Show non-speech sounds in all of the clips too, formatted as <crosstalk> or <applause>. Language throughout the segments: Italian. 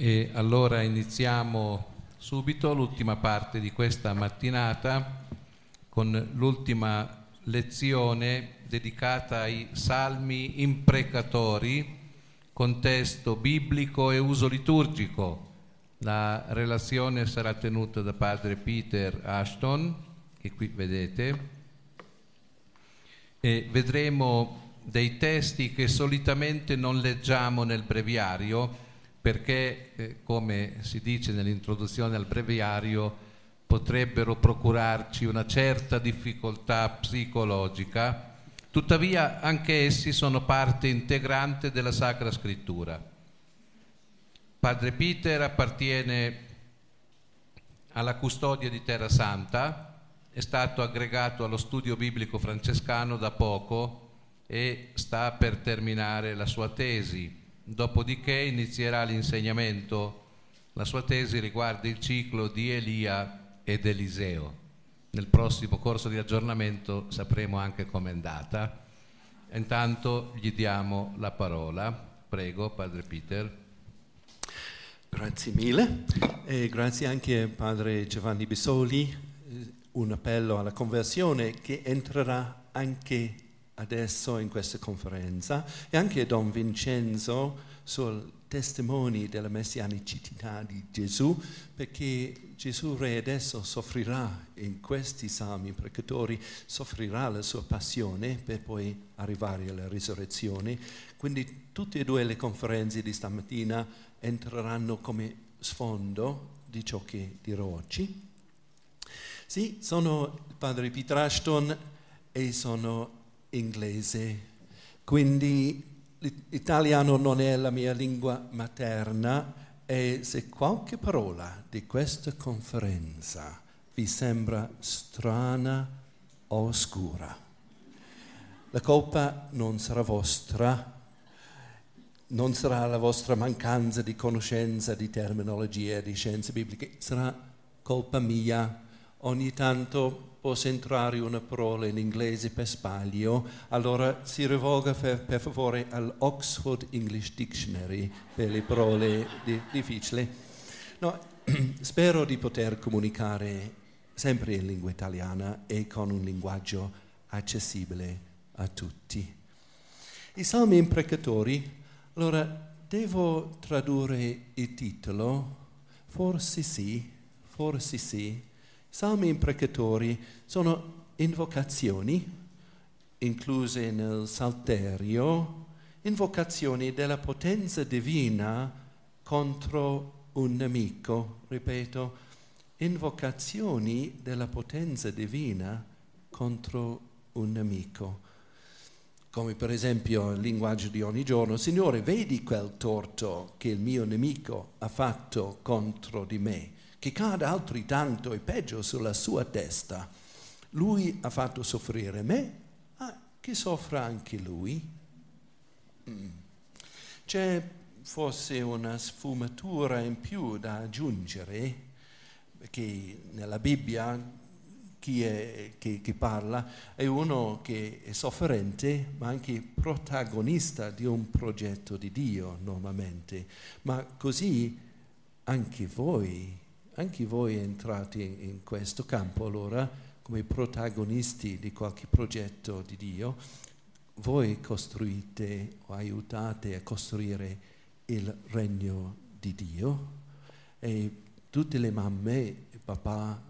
E allora iniziamo subito l'ultima parte di questa mattinata con l'ultima lezione dedicata ai salmi imprecatori, contesto biblico e uso liturgico. La relazione sarà tenuta da padre Peter Ashton, che qui vedete, e vedremo dei testi che solitamente non leggiamo nel breviario, perché, eh, come si dice nell'introduzione al breviario, potrebbero procurarci una certa difficoltà psicologica, tuttavia anche essi sono parte integrante della Sacra Scrittura. Padre Peter appartiene alla custodia di Terra Santa, è stato aggregato allo studio biblico francescano da poco e sta per terminare la sua tesi dopodiché inizierà l'insegnamento. La sua tesi riguarda il ciclo di Elia ed Eliseo. Nel prossimo corso di aggiornamento sapremo anche com'è andata. Intanto gli diamo la parola. Prego, Padre Peter. Grazie mille e grazie anche a Padre Giovanni Bisoli, un appello alla conversione che entrerà anche adesso in questa conferenza e anche Don Vincenzo sul testimoni della messianicità di Gesù, perché Gesù Re adesso soffrirà in questi salmi precatori, soffrirà la sua passione per poi arrivare alla risurrezione. Quindi tutte e due le conferenze di stamattina entreranno come sfondo di ciò che dirò oggi. Sì, sono il padre Peter Ashton e sono inglese, quindi l'italiano non è la mia lingua materna e se qualche parola di questa conferenza vi sembra strana o oscura, la colpa non sarà vostra, non sarà la vostra mancanza di conoscenza di terminologia di scienze bibliche, sarà colpa mia. Ogni tanto possa entrare una parola in inglese per sbaglio, allora si rivolga per, per favore all'Oxford English Dictionary per le parole di, difficili. No, <clears throat> spero di poter comunicare sempre in lingua italiana e con un linguaggio accessibile a tutti. I salmi imprecatori, allora devo tradurre il titolo? Forse sì, forse sì Salmi imprecatori sono invocazioni incluse nel Salterio, invocazioni della potenza divina contro un nemico, ripeto, invocazioni della potenza divina contro un nemico. Come per esempio il linguaggio di ogni giorno, Signore, vedi quel torto che il mio nemico ha fatto contro di me che cada altrettanto e peggio sulla sua testa. Lui ha fatto soffrire me, ah, che soffra anche lui. Mm. C'è forse una sfumatura in più da aggiungere, che nella Bibbia chi, è, che, che, parla è uno che è sofferente, ma anche protagonista di un progetto di Dio normalmente. Ma così anche voi, anche voi entrate in, questo campo allora come protagonisti di qualche progetto di Dio, voi costruite o aiutate a costruire il regno di Dio e tutte le mamme e papà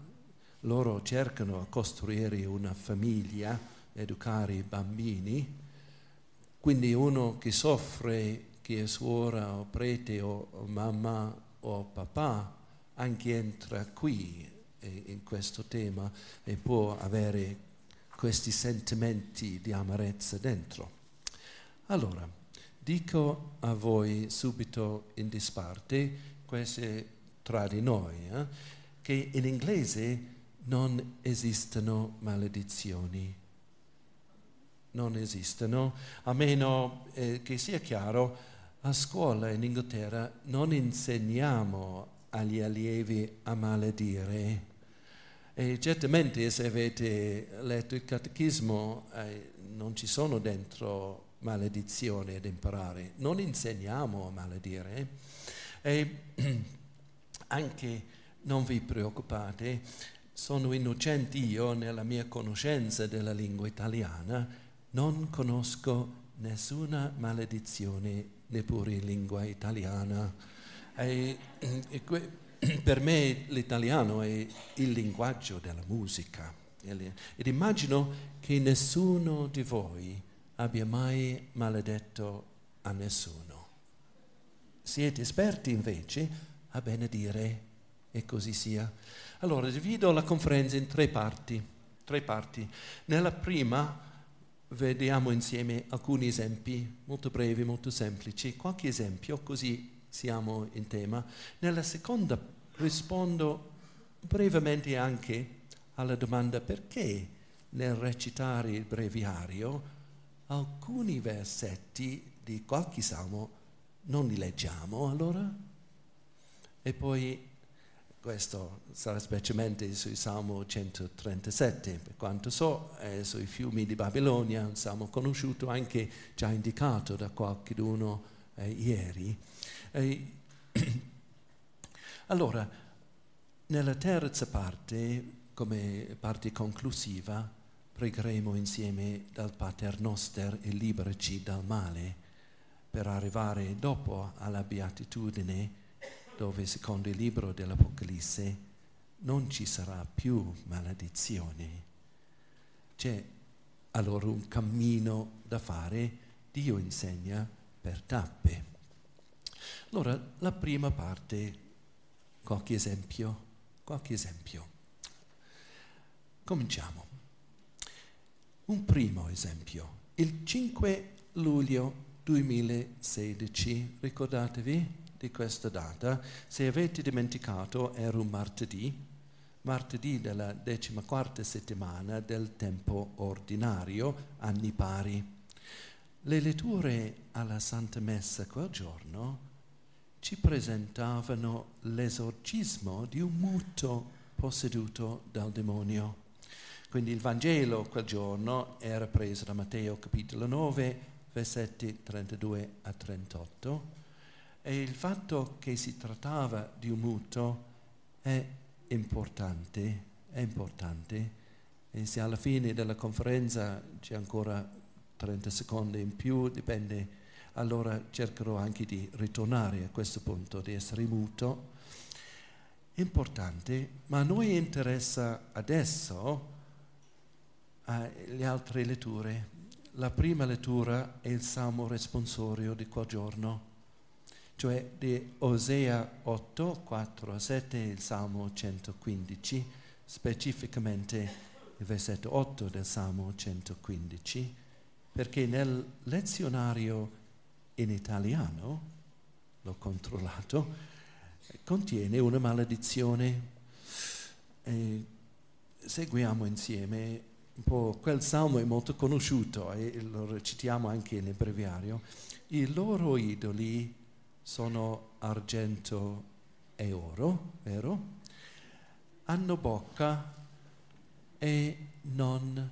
loro cercano di costruire una famiglia, educare i bambini, quindi uno che soffre, che è suora o prete o mamma o papà, anche entra qui eh, in questo tema e può avere questi sentimenti di amarezza dentro. Allora, dico a voi subito in disparte, queste tra di noi, eh, che in inglese non esistono maledizioni. Non esistono, a meno eh, che sia chiaro, a scuola in Inghilterra non insegniamo agli allievi a maledire. E certamente se avete letto il catechismo eh, non ci sono dentro maledizioni ad imparare, non insegniamo a maledire. E <clears throat> anche non vi preoccupate, sono innocente io nella mia conoscenza della lingua italiana, non conosco nessuna maledizione neppure in lingua italiana. E, e que, <clears throat> per me l'italiano è il linguaggio della musica ed immagino che nessuno di voi abbia mai maledetto a nessuno. Siete esperti invece a benedire e così sia. Allora, divido la conferenza in tre parti. Tre parti. Nella prima vediamo insieme alcuni esempi molto brevi, molto semplici, qualche esempio, così siamo in tema. Nella seconda rispondo brevemente anche alla domanda perché nel recitare il breviario alcuni versetti di qualche salmo non li leggiamo allora? E poi questo sarà specialmente sui Salmo 137, per quanto so, è sui fiumi di Babilonia, un salmo conosciuto anche già indicato da qualcuno eh, ieri. E, <clears throat> allora, nella terza parte, come parte conclusiva, pregheremo insieme dal Pater Noster e liberaci dal male, per arrivare dopo alla beatitudine dove secondo il libro dell'Apocalisse non ci sarà più maledizione. C'è allora un cammino da fare, Dio insegna per tappe. Allora, la prima parte, qualche esempio, qualche esempio. Cominciamo. Un primo esempio. Il 5 luglio 2016, ricordatevi, di questa data, se avete dimenticato, era un martedì, martedì della decimaquarta settimana del tempo ordinario, anni pari. Le letture alla Santa Messa quel giorno ci presentavano l'esorcismo di un muto posseduto dal demonio. Quindi il Vangelo quel giorno era preso da Matteo capitolo 9, versetti 32 a 38 e il fatto che si trattava di un muto è importante, è importante. E se alla fine della conferenza c'è ancora 30 secondi in più, dipende, allora cercherò anche di ritornare a questo punto, di essere muto. Importante, ma a noi interessa adesso eh, le altre letture. La prima lettura è il Salmo responsorio di quel giorno cioè di Osea 8, 4 a 7 il Salmo 115, specificamente il versetto 8 del Salmo 115, perché nel lezionario in italiano, l'ho controllato, contiene una maledizione. E seguiamo insieme un po', quel salmo è molto conosciuto e lo recitiamo anche nel breviario. I loro idoli sono argento e oro, vero? Hanno bocca e non,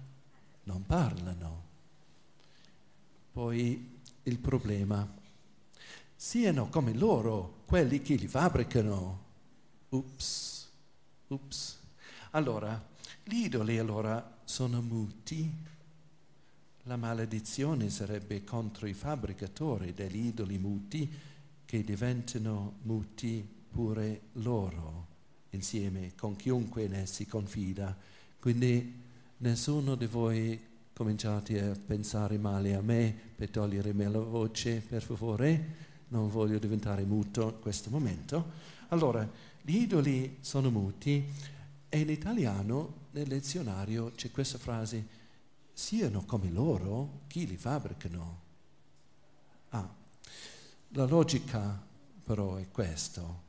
non parlano. Poi il problema. Siano come loro quelli che li fabbricano. Ups, ups. Allora, gli idoli allora sono muti. La maledizione sarebbe contro i fabbricatori degli idoli muti che diventano muti pure loro, insieme con chiunque in essi confida. Quindi nessuno di voi cominciate a pensare male a me per togliermi la voce, per favore, non voglio diventare muto in questo momento. Allora, gli idoli sono muti e in italiano nel lezionario c'è questa frase, siano come loro chi li fabbricano. Ah, la logica però è questo,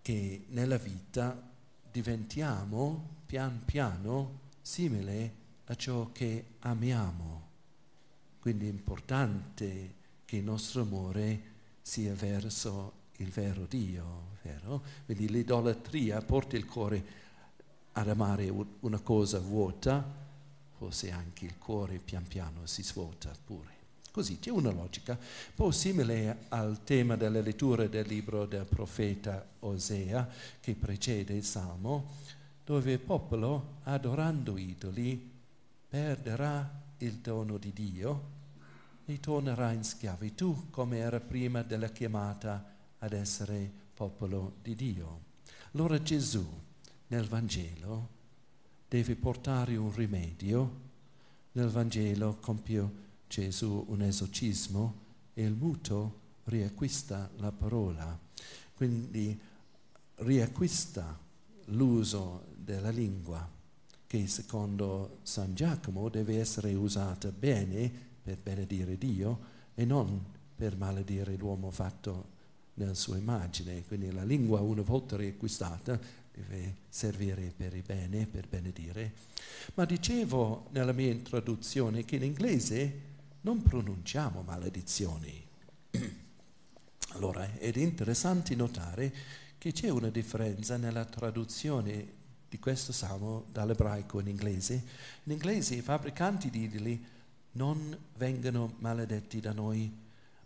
che nella vita diventiamo pian piano simile a ciò che amiamo. Quindi è importante che il nostro amore sia verso il vero Dio, vero? Quindi l'idolatria porta il cuore ad amare una cosa vuota, forse anche il cuore pian piano si svuota pure. Così c'è una logica, un po' simile al tema della lettura del libro del profeta Osea che precede il Salmo, dove il popolo, adorando idoli, perderà il dono di Dio e tornerà in schiavitù come era prima della chiamata ad essere popolo di Dio. Allora Gesù nel Vangelo deve portare un rimedio. Nel Vangelo compie Gesù un esorcismo e il muto riacquista la parola. Quindi riacquista l'uso della lingua che secondo San Giacomo deve essere usata bene per benedire Dio e non per maledire l'uomo fatto nella sua immagine. Quindi la lingua una volta riacquistata deve servire per il bene, per benedire. Ma dicevo nella mia introduzione che in inglese non pronunciamo maledizioni. Allora, ed è interessante notare che c'è una differenza nella traduzione di questo salmo dall'ebraico in inglese. In inglese i fabbricanti di idoli non vengono maledetti da noi,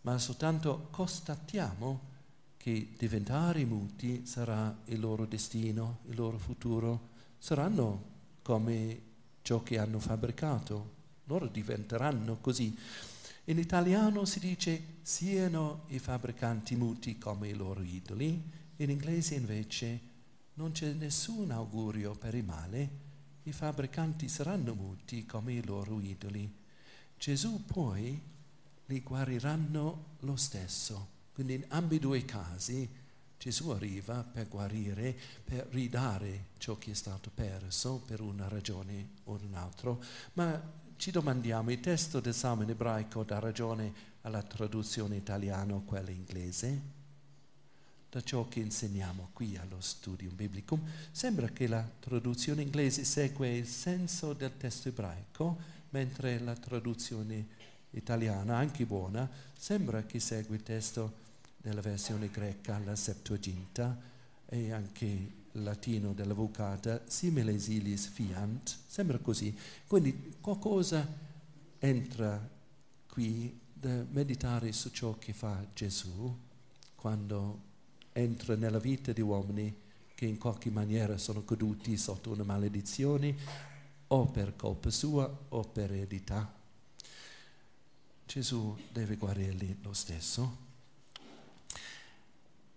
ma soltanto constatiamo che diventare muti sarà il loro destino, il loro futuro. Saranno come ciò che hanno fabbricato, loro diventeranno così. In italiano si dice siano i fabbricanti muti come i loro idoli, in inglese invece non c'è nessun augurio per il male, i fabbricanti saranno muti come i loro idoli. Gesù poi li guariranno lo stesso quindi in ambedue i casi Gesù arriva per guarire, per ridare ciò che è stato perso per una ragione o un'altra, ma ci domandiamo, il testo del Salmo in ebraico dà ragione alla traduzione italiana o quella inglese? Da ciò che insegniamo qui allo Studium Biblicum, sembra che la traduzione inglese segue il senso del testo ebraico, mentre la traduzione italiana, anche buona, sembra che segue il testo nella versione greca, la Septuaginta, e anche il latino della Vulgata, simile silis fiant, sembra così. Quindi qualcosa entra qui da meditare su ciò che fa Gesù quando entra nella vita di uomini che in qualche maniera sono caduti sotto una maledizione o per colpa sua o per eredità. Gesù deve guarirli lo stesso.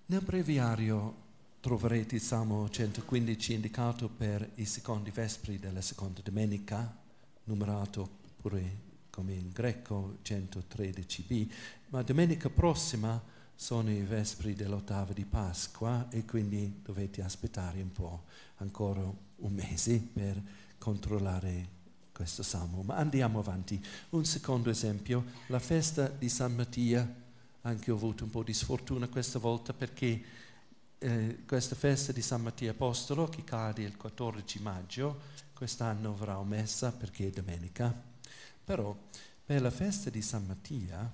Nel breviario troverete il Salmo 115 indicato per i secondi vespri della seconda domenica, numerato pure come in greco 113b, ma domenica prossima sono i vespri dell'ottava di Pasqua e quindi dovete aspettare un po', ancora un mese per controllare questo salmo. Ma andiamo avanti. Un secondo esempio, la festa di San Mattia anche ho avuto un po' di sfortuna questa volta perché eh, questa festa di San Mattia Apostolo che cade il 14 maggio, quest'anno verrà omessa perché è domenica, però per la festa di San Mattia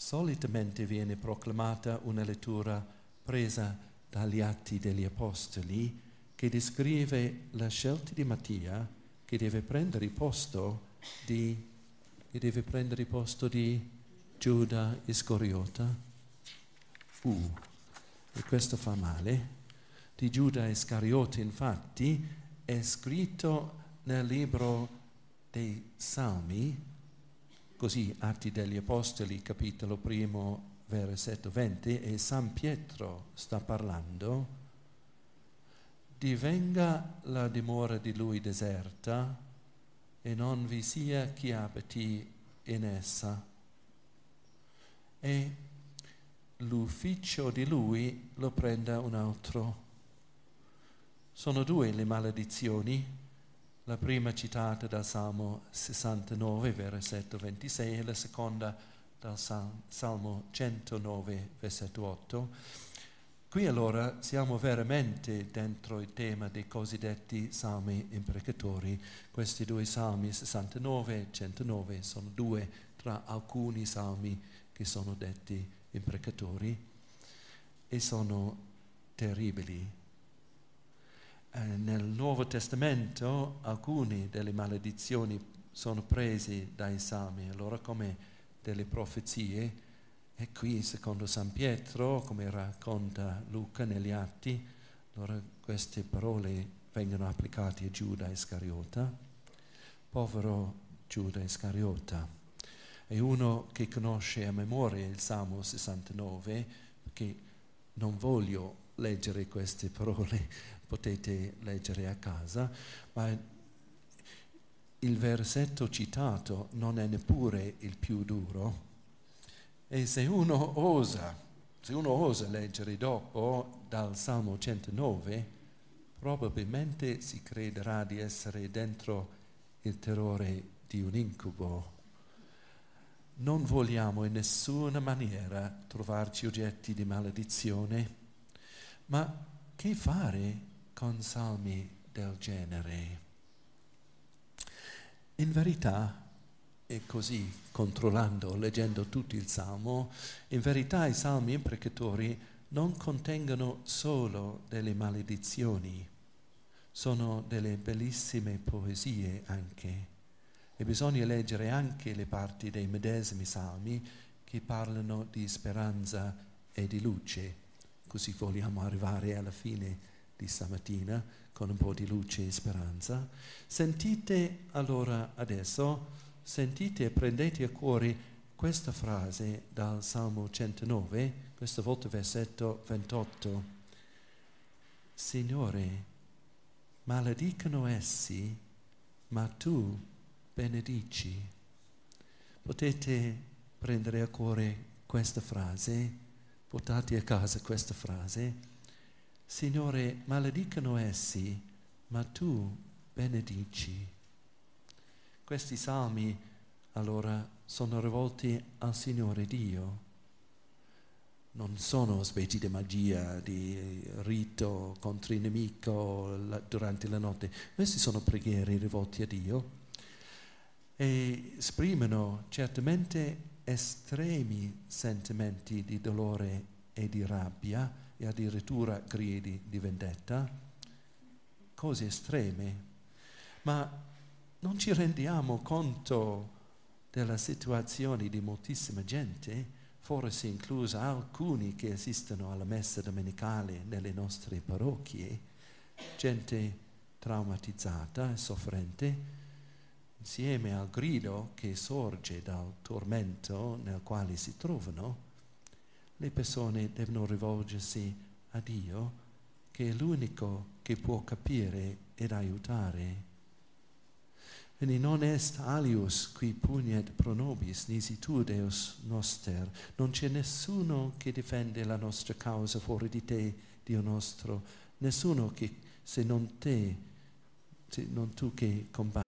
solitamente viene proclamata una lettura presa dagli Atti degli Apostoli che descrive la scelta di Mattia che deve prendere il posto di, prendere il posto di Giuda Iscariota. Uh, e questo fa male. Di Giuda Iscariota infatti è scritto nel libro dei Salmi, così Atti degli Apostoli, capitolo primo, versetto 20, e San Pietro sta parlando, divenga la dimora di lui deserta e non vi sia chi abiti in essa. E l'ufficio di lui lo prenda un altro. Sono due le maledizioni la prima citata dal Salmo 69, versetto 26, e la seconda dal Salmo 109, versetto 8. Qui allora siamo veramente dentro il tema dei cosiddetti salmi imprecatori. Questi due salmi 69 e 109 sono due tra alcuni salmi che sono detti imprecatori e sono terribili eh, nel Nuovo Testamento alcune delle maledizioni sono prese dai salmi, allora come delle profezie, e qui secondo San Pietro, come racconta Luca negli Atti, allora queste parole vengono applicate a Giuda Iscariota, povero Giuda Iscariota. È uno che conosce a memoria il Salmo 69, perché non voglio leggere queste parole, potete leggere a casa, ma il versetto citato non è neppure il più duro e se uno osa, se uno osa leggere dopo dal Salmo 109, probabilmente si crederà di essere dentro il terrore di un incubo. Non vogliamo in nessuna maniera trovarci oggetti di maledizione, ma che fare con salmi del genere. In verità, e così controllando, leggendo tutto il salmo, in verità i salmi imprecatori non contengono solo delle maledizioni, sono delle bellissime poesie anche. E bisogna leggere anche le parti dei medesimi salmi che parlano di speranza e di luce, così vogliamo arrivare alla fine di stamattina con un po' di luce e speranza. Sentite allora adesso, sentite e prendete a cuore questa frase dal Salmo 109, questa volta versetto 28. Signore, maledicano essi, ma tu benedici. Potete prendere a cuore questa frase, portate a casa questa frase Signore, maledicano essi, ma tu benedici. Questi salmi allora sono rivolti al Signore Dio. Non sono specie di magia, di rito contro il nemico la, durante la notte. Questi sono preghiere rivolte a Dio e esprimono certamente estremi sentimenti di dolore e di rabbia e addirittura gridi di vendetta, cose estreme, ma non ci rendiamo conto della situazione di moltissima gente, forse inclusa alcuni che assistono alla messa domenicale nelle nostre parrocchie, gente traumatizzata e soffrente, insieme al grido che sorge dal tormento nel quale si trovano, le persone devono rivolgersi a Dio, che è l'unico che può capire ed aiutare. Quindi non est alius qui pugnet pro nobis, nisi tu Deus noster. Non c'è nessuno che difende la nostra causa fuori di te, Dio nostro. Nessuno che, se non te, se non tu che combatti.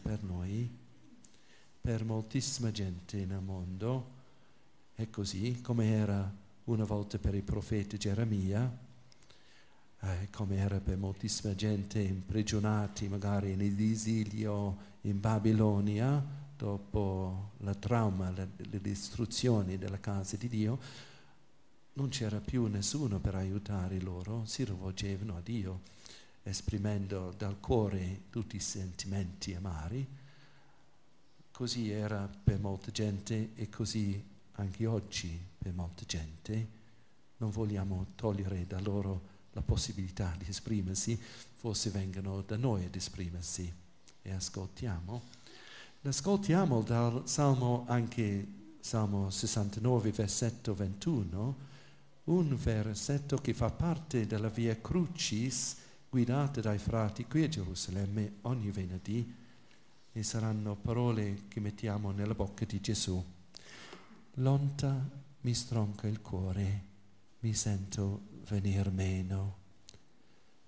Per noi, per moltissima gente nel mondo, è così come era una volta per il profeta Geremia, eh, come era per moltissima gente imprigionati magari nell'esilio in Babilonia dopo la trauma, le, le distruzioni della casa di Dio, non c'era più nessuno per aiutare loro, si rivolgevano a Dio, esprimendo dal cuore tutti i sentimenti amari. Così era per molta gente e così anche oggi per molta gente. Non vogliamo togliere da loro la possibilità di esprimersi, forse vengano da noi ad esprimersi e ascoltiamo. Ascoltiamo dal Salmo anche Salmo 69, versetto 21, un versetto che fa parte della via Crucis guidata dai frati qui a Gerusalemme ogni venerdì e saranno parole che mettiamo nella bocca di Gesù. Lonta mi stronca il cuore, mi sento venir meno,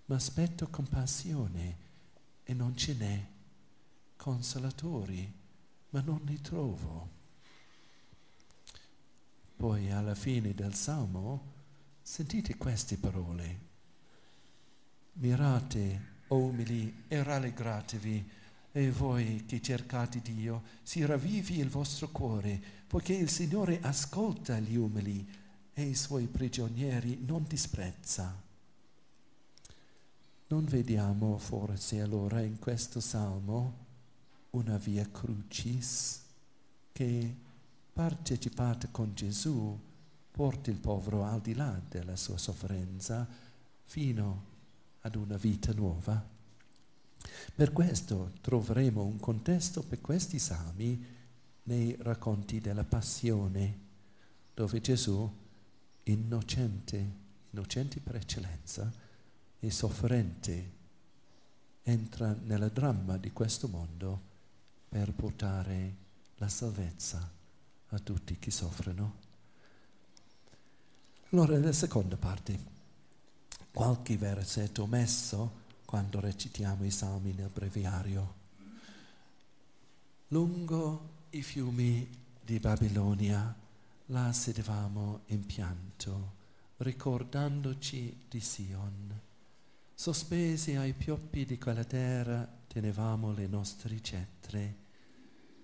ma aspetto compassione e non ce n'è, consolatori, ma non li trovo. Poi alla fine del Salmo sentite queste parole. Mirate, umili, e rallegratevi, e voi che cercate Dio, si ravvivi il vostro cuore, poiché il Signore ascolta gli umili e i suoi prigionieri non disprezza. Non vediamo forse allora in questo salmo una via crucis che partecipata con Gesù porta il povero al di là della sua sofferenza fino ad una vita nuova. Per questo troveremo un contesto per questi salmi nei racconti della passione, dove Gesù, innocente, innocente per eccellenza e sofferente, entra nel dramma di questo mondo per portare la salvezza a tutti chi soffrono. Allora, la seconda parte, qualche versetto messo quando recitiamo i salmi nel breviario. Lungo i fiumi di Babilonia, là sedevamo in pianto, ricordandoci di Sion. Sospesi ai pioppi di quella terra tenevamo le nostre cettre.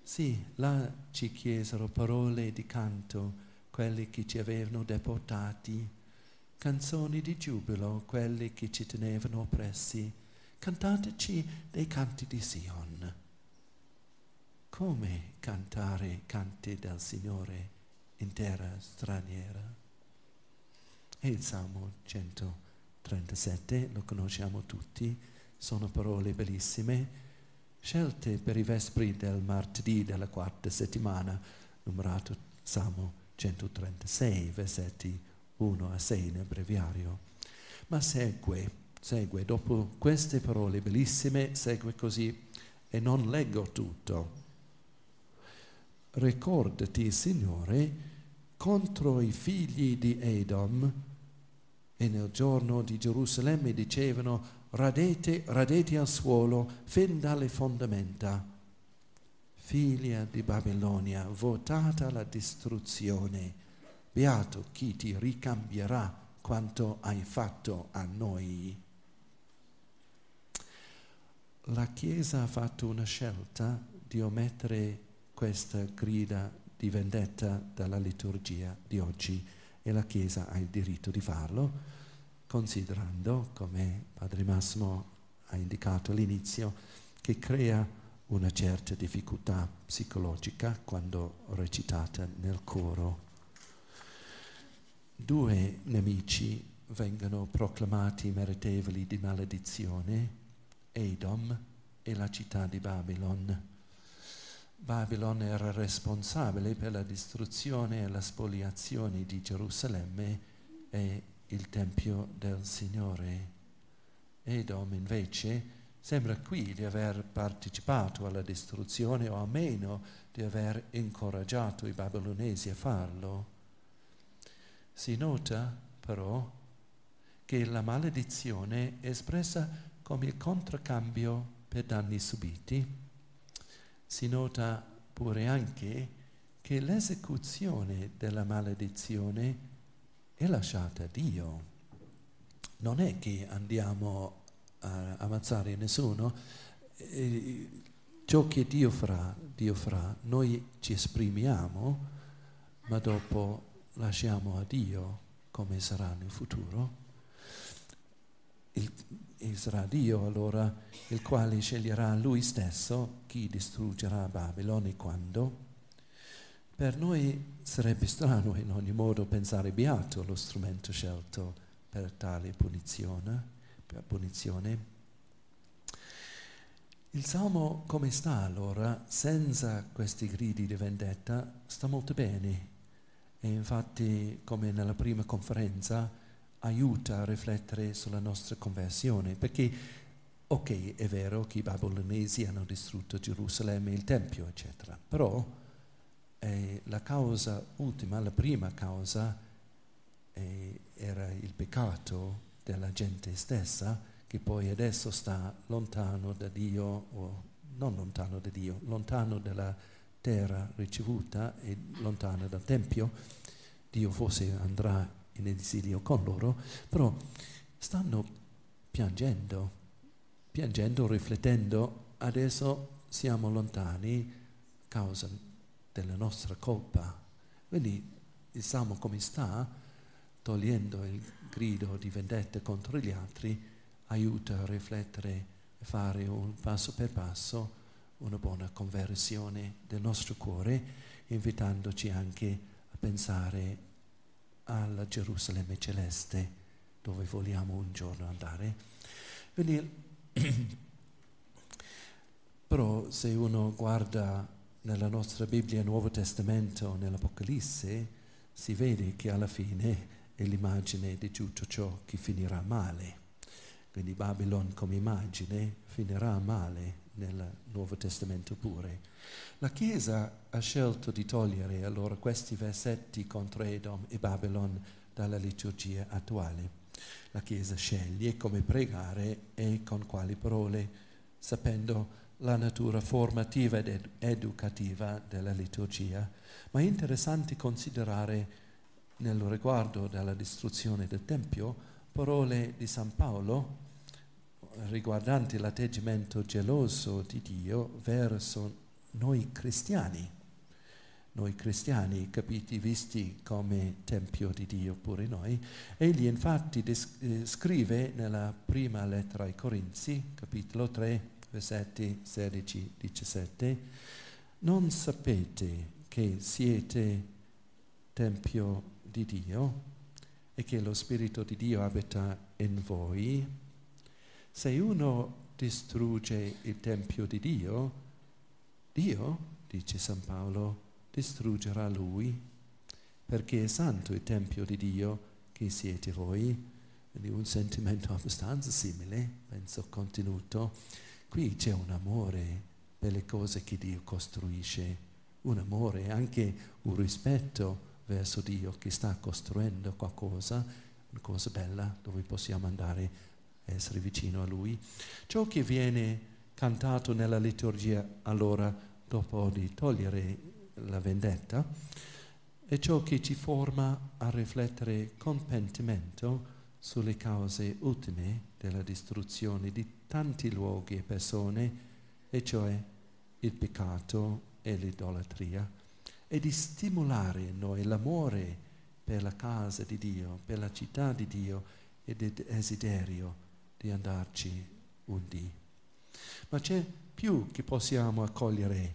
Sì, là ci chiesero parole di canto quelli che ci avevano deportati, canzoni di giubilo quelli che ci tenevano oppressi. Cantateci dei canti di Sion. Come cantare canti del Signore in terra straniera? E il Salmo 137, lo conosciamo tutti, sono parole bellissime, scelte per i vespri del martedì della quarta settimana, numerato Salmo 136, versetti 1 a 6 nel breviario. Ma segue, segue, dopo queste parole bellissime, segue così, e non leggo tutto. Ricordati, Signore, contro i figli di Edom, e nel giorno di Gerusalemme dicevano, radete, radete al suolo, fin dalle fondamenta figlia di Babilonia, votata alla distruzione. Beato chi ti ricambierà quanto hai fatto a noi. La Chiesa ha fatto una scelta di omettere questa grida di vendetta dalla liturgia di oggi e la Chiesa ha il diritto di farlo, considerando, come Padre Massimo ha indicato all'inizio, che crea una certa difficoltà psicologica quando recitata nel coro. Due nemici vengono proclamati meritevoli di maledizione, Edom e la città di Babylon. Babylon era responsabile per la distruzione e la spoliazione di Gerusalemme e il Tempio del Signore. Edom invece sembra qui di aver partecipato alla distruzione o almeno di aver incoraggiato i babilonesi a farlo. Si nota però che la maledizione è espressa come il contraccambio per danni subiti. Si nota pure anche che l'esecuzione della maledizione è lasciata a Dio. Non è che andiamo a ammazzare nessuno, eh, ciò che Dio farà, Dio farà, noi ci esprimiamo, ma dopo lasciamo a Dio come sarà nel futuro. Il, e sarà Dio allora il quale sceglierà lui stesso chi distruggerà Babilone e quando. Per noi sarebbe strano in ogni modo pensare beato lo strumento scelto per tale punizione. Per punizione. Il Salmo come sta allora, senza questi gridi di vendetta, sta molto bene. E infatti, come nella prima conferenza, aiuta a riflettere sulla nostra conversione, perché ok, è vero che i babilonesi hanno distrutto Gerusalemme, il Tempio, eccetera, però eh, la causa ultima, la prima causa, eh, era il peccato della gente stessa, che poi adesso sta lontano da Dio, o non lontano da Dio, lontano dalla terra ricevuta e lontano dal Tempio. Dio forse andrà in esilio con loro, però stanno piangendo, piangendo, riflettendo, adesso siamo lontani a causa della nostra colpa. Quindi il Salmo come sta, togliendo il grido di vendetta contro gli altri, aiuta a riflettere e fare un passo per passo una buona conversione del nostro cuore, invitandoci anche a pensare alla Gerusalemme celeste dove vogliamo un giorno andare. Quindi, <clears throat> però se uno guarda nella nostra Bibbia, Nuovo Testamento, nell'Apocalisse, si vede che alla fine è l'immagine di tutto ciò che finirà male. Quindi Babylon come immagine finirà male nel Nuovo Testamento pure. La Chiesa ha scelto di togliere allora questi versetti contro Edom e Babylon dalla liturgia attuale. La Chiesa sceglie come pregare e con quali parole, sapendo la natura formativa ed educativa della liturgia, ma è interessante considerare nel riguardo della distruzione del Tempio parole di San Paolo riguardanti l'atteggiamento geloso di Dio verso noi cristiani, noi cristiani capiti, visti come Tempio di Dio pure noi. Egli infatti des- eh, scrive nella prima lettera ai Corinzi, capitolo 3, versetti 16-17, non sapete che siete Tempio di Dio e che lo Spirito di Dio abita in voi? Se uno distrugge il Tempio di Dio, Dio, dice San Paolo, distruggerà lui, perché è santo il Tempio di Dio che siete voi. Quindi un sentimento abbastanza simile, penso contenuto. Qui c'è un amore per le cose che Dio costruisce, un amore, anche un rispetto verso Dio che sta costruendo qualcosa, una cosa bella dove possiamo andare essere vicino a Lui. Ciò che viene cantato nella liturgia allora dopo di togliere la vendetta, è ciò che ci forma a riflettere con pentimento sulle cause ultime della distruzione di tanti luoghi e persone, e cioè il peccato e l'idolatria e di stimolare in noi l'amore per la casa di Dio, per la città di Dio e il desiderio di andarci un dì. Ma c'è più che possiamo accogliere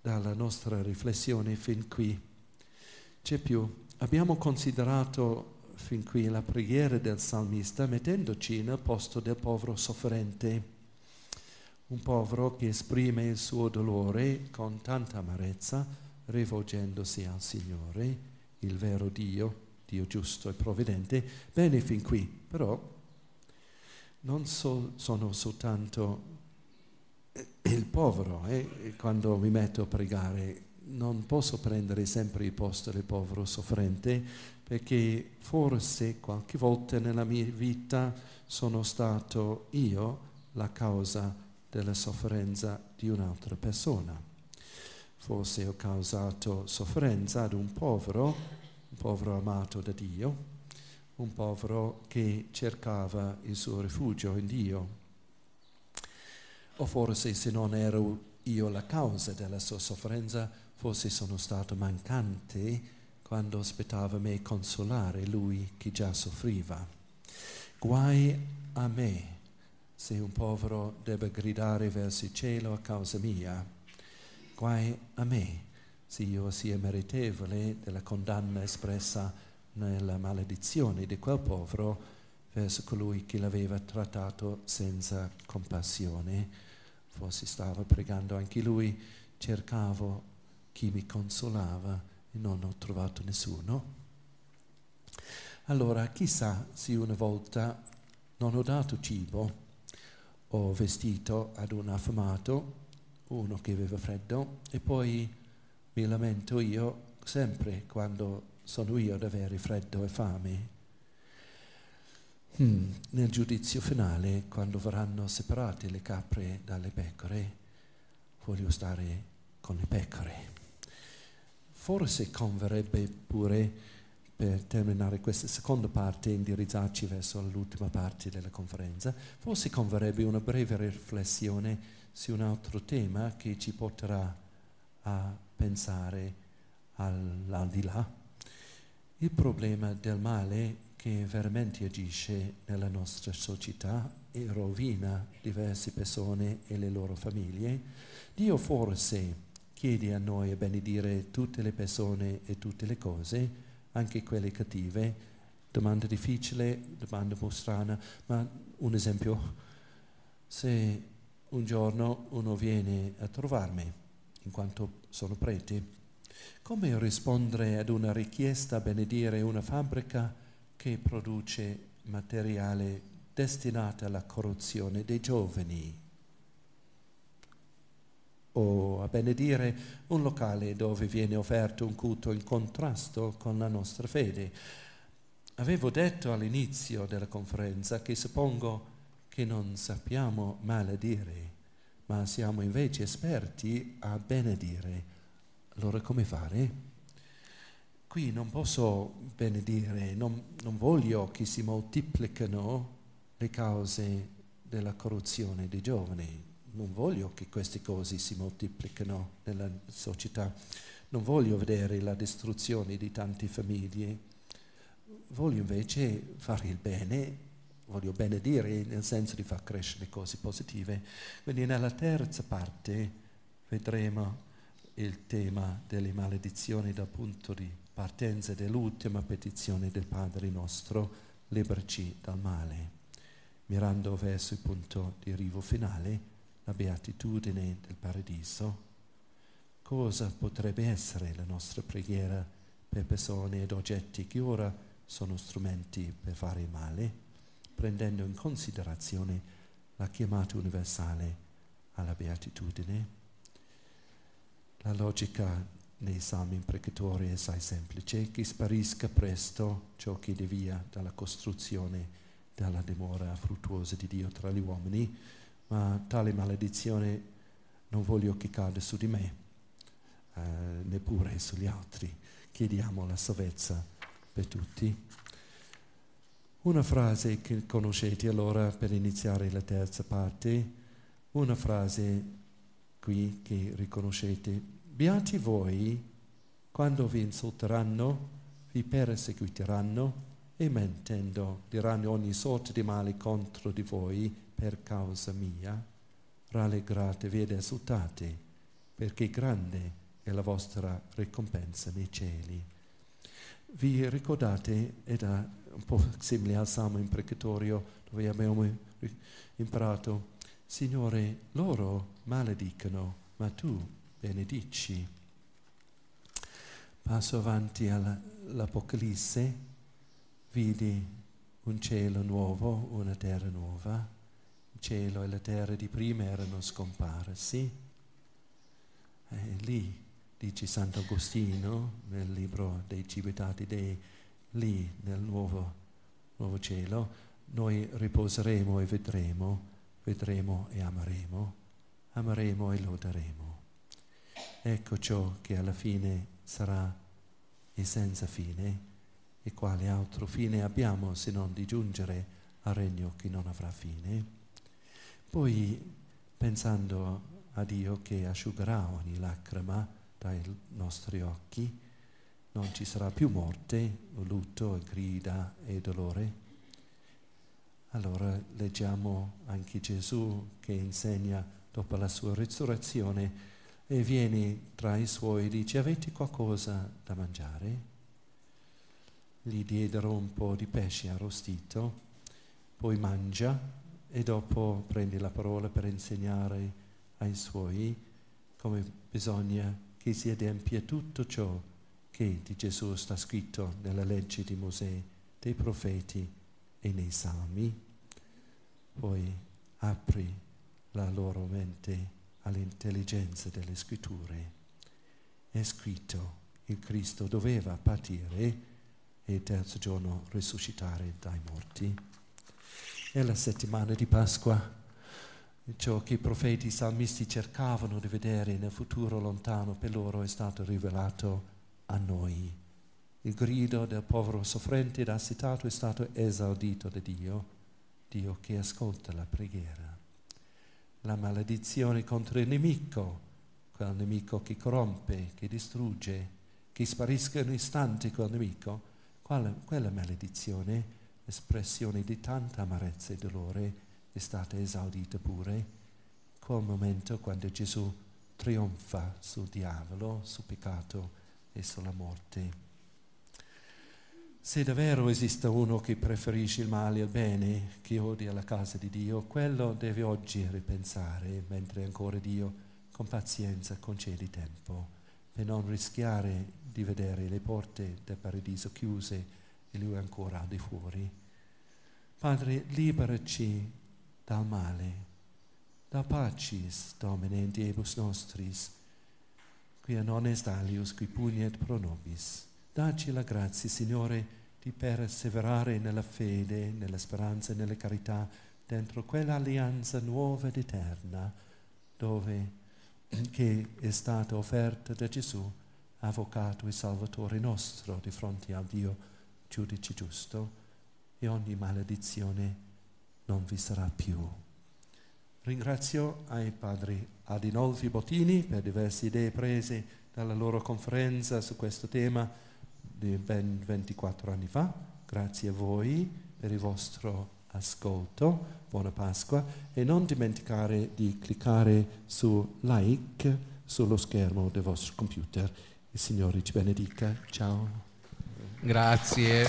dalla nostra riflessione fin qui. C'è più. Abbiamo considerato fin qui la preghiera del salmista mettendoci nel posto del povero sofferente, un povero che esprime il suo dolore con tanta amarezza, rivolgendosi al Signore, il vero Dio, Dio giusto e provvidente. Bene fin qui, però non so, sono soltanto il povero, eh, quando mi metto a pregare, non posso prendere sempre il posto del povero soffrente, perché forse qualche volta nella mia vita sono stato io la causa della sofferenza di un'altra persona. Forse ho causato sofferenza ad un povero, un povero amato da Dio, un povero che cercava il suo rifugio in Dio o forse se non ero io la causa della sua sofferenza, forse sono stato mancante quando aspettava me consolare lui che già soffriva. Guai a me se un povero debba gridare verso il cielo a causa mia. Guai a me se io sia meritevole della condanna espressa nella maledizione di quel povero verso colui che l'aveva trattato senza compassione forse stava pregando anche lui, cercavo chi mi consolava e non ho trovato nessuno. Allora chissà se una volta non ho dato cibo o vestito ad un affamato, uno che aveva freddo, e poi mi lamento io sempre quando sono io ad avere freddo e fame Hmm, nel giudizio finale, quando verranno separate le capre dalle pecore, voglio stare con le pecore. Forse converrebbe pure, per terminare questa seconda parte e indirizzarci verso l'ultima parte della conferenza, forse converrebbe una breve riflessione su un altro tema che ci porterà a pensare al, al di là. Il problema del male che veramente agisce nella nostra società e rovina diverse persone e le loro famiglie, Dio forse chiede a noi a benedire tutte le persone e tutte le cose, anche quelle cattive. Domanda difficile, domanda un po' strana, ma un esempio, se un giorno uno viene a trovarmi, in quanto sono prete, come rispondere ad una richiesta a benedire una fabbrica che produce materiale destinato alla corruzione dei giovani o a benedire un locale dove viene offerto un culto in contrasto con la nostra fede. Avevo detto all'inizio della conferenza che suppongo che non sappiamo maledire, ma siamo invece esperti a benedire. Allora come fare? qui non posso benedire, non, non voglio che si moltiplicano le cause della corruzione dei giovani, non voglio che queste cose si moltiplicano nella società, non voglio vedere la distruzione di tante famiglie, voglio invece fare il bene, voglio benedire nel senso di far crescere cose positive. Quindi nella terza parte vedremo il tema delle maledizioni dal punto di partenza dell'ultima petizione del Padre nostro, liberaci dal male, mirando verso il punto di arrivo finale, la beatitudine del paradiso. Cosa potrebbe essere la nostra preghiera per persone ed oggetti che ora sono strumenti per fare male, prendendo in considerazione la chiamata universale alla beatitudine? La logica nei salmi imprecatori è assai semplice, che sparisca presto ciò che devia dalla costruzione della dimora fruttuosa di Dio tra gli uomini, ma tale maledizione non voglio che cade su di me, eh, neppure sugli altri. Chiediamo la salvezza per tutti. Una frase che conoscete allora per iniziare la terza parte, una frase qui che riconoscete beati voi quando vi insulteranno, vi perseguiteranno e mentendo diranno ogni sorta di male contro di voi per causa mia. Rallegratevi ed esultate, perché grande è la vostra ricompensa nei cieli. Vi ricordate, era un po' simile al Salmo imprecatorio dove abbiamo imparato, Signore, loro maledicono, ma tu benedici. Passo avanti all'Apocalisse, vidi un cielo nuovo, una terra nuova. Il cielo e la terra di prima erano scomparsi. E lì, dice Sant'Agostino nel libro dei Cibitati Dei, lì nel nuovo, nuovo cielo, noi riposeremo e vedremo, vedremo e ameremo, ameremo e loderemo. Ecco ciò che alla fine sarà e senza fine, e quale altro fine abbiamo se non di giungere al regno che non avrà fine. Poi, pensando a Dio che asciugherà ogni lacrima dai nostri occhi, non ci sarà più morte, lutto, e grida e dolore. Allora leggiamo anche Gesù che insegna dopo la sua risurrezione e viene tra i suoi e dice avete qualcosa da mangiare? Gli diedero un po' di pesce arrostito, poi mangia e dopo prende la parola per insegnare ai suoi come bisogna che si adempia tutto ciò che di Gesù sta scritto nella legge di Mosè, dei profeti e nei salmi. Poi apri la loro mente all'intelligenza delle scritture. È scritto, il Cristo doveva patire e il terzo giorno risuscitare dai morti. È la settimana di Pasqua, ciò che i profeti i salmisti cercavano di vedere nel futuro lontano per loro è stato rivelato a noi. Il grido del povero soffrente ed assetato è stato esaudito da Dio, Dio che ascolta la preghiera la maledizione contro il nemico, quel nemico che corrompe, che distrugge, che sparisca in un istante quel nemico, quella, quella maledizione, espressione di tanta amarezza e dolore, è stata esaudita pure quel momento quando Gesù trionfa sul diavolo, sul peccato e sulla morte. Se davvero esiste uno che preferisce il male al bene, che odia la casa di Dio, quello deve oggi ripensare, mentre ancora Dio con pazienza concede tempo, per non rischiare di vedere le porte del paradiso chiuse e lui ancora di fuori. Padre, liberaci dal male, da pacis domine in diebus nostris, quia non est alius qui puniet pro nobis Dacci la grazia, Signore, di perseverare nella fede, nella speranza e nella carità dentro quell'alleanza nuova ed eterna dove che è stata offerta da Gesù, avvocato e salvatore nostro di fronte a Dio, giudice giusto, e ogni maledizione non vi sarà più. Ringrazio ai padri Adinolfi Bottini per diverse idee prese dalla loro conferenza su questo tema di ben 24 anni fa. Grazie a voi per il vostro ascolto. Buona Pasqua e non dimenticare di cliccare su like sullo schermo del vostro computer. Il Signore ci benedica. Ciao. Grazie.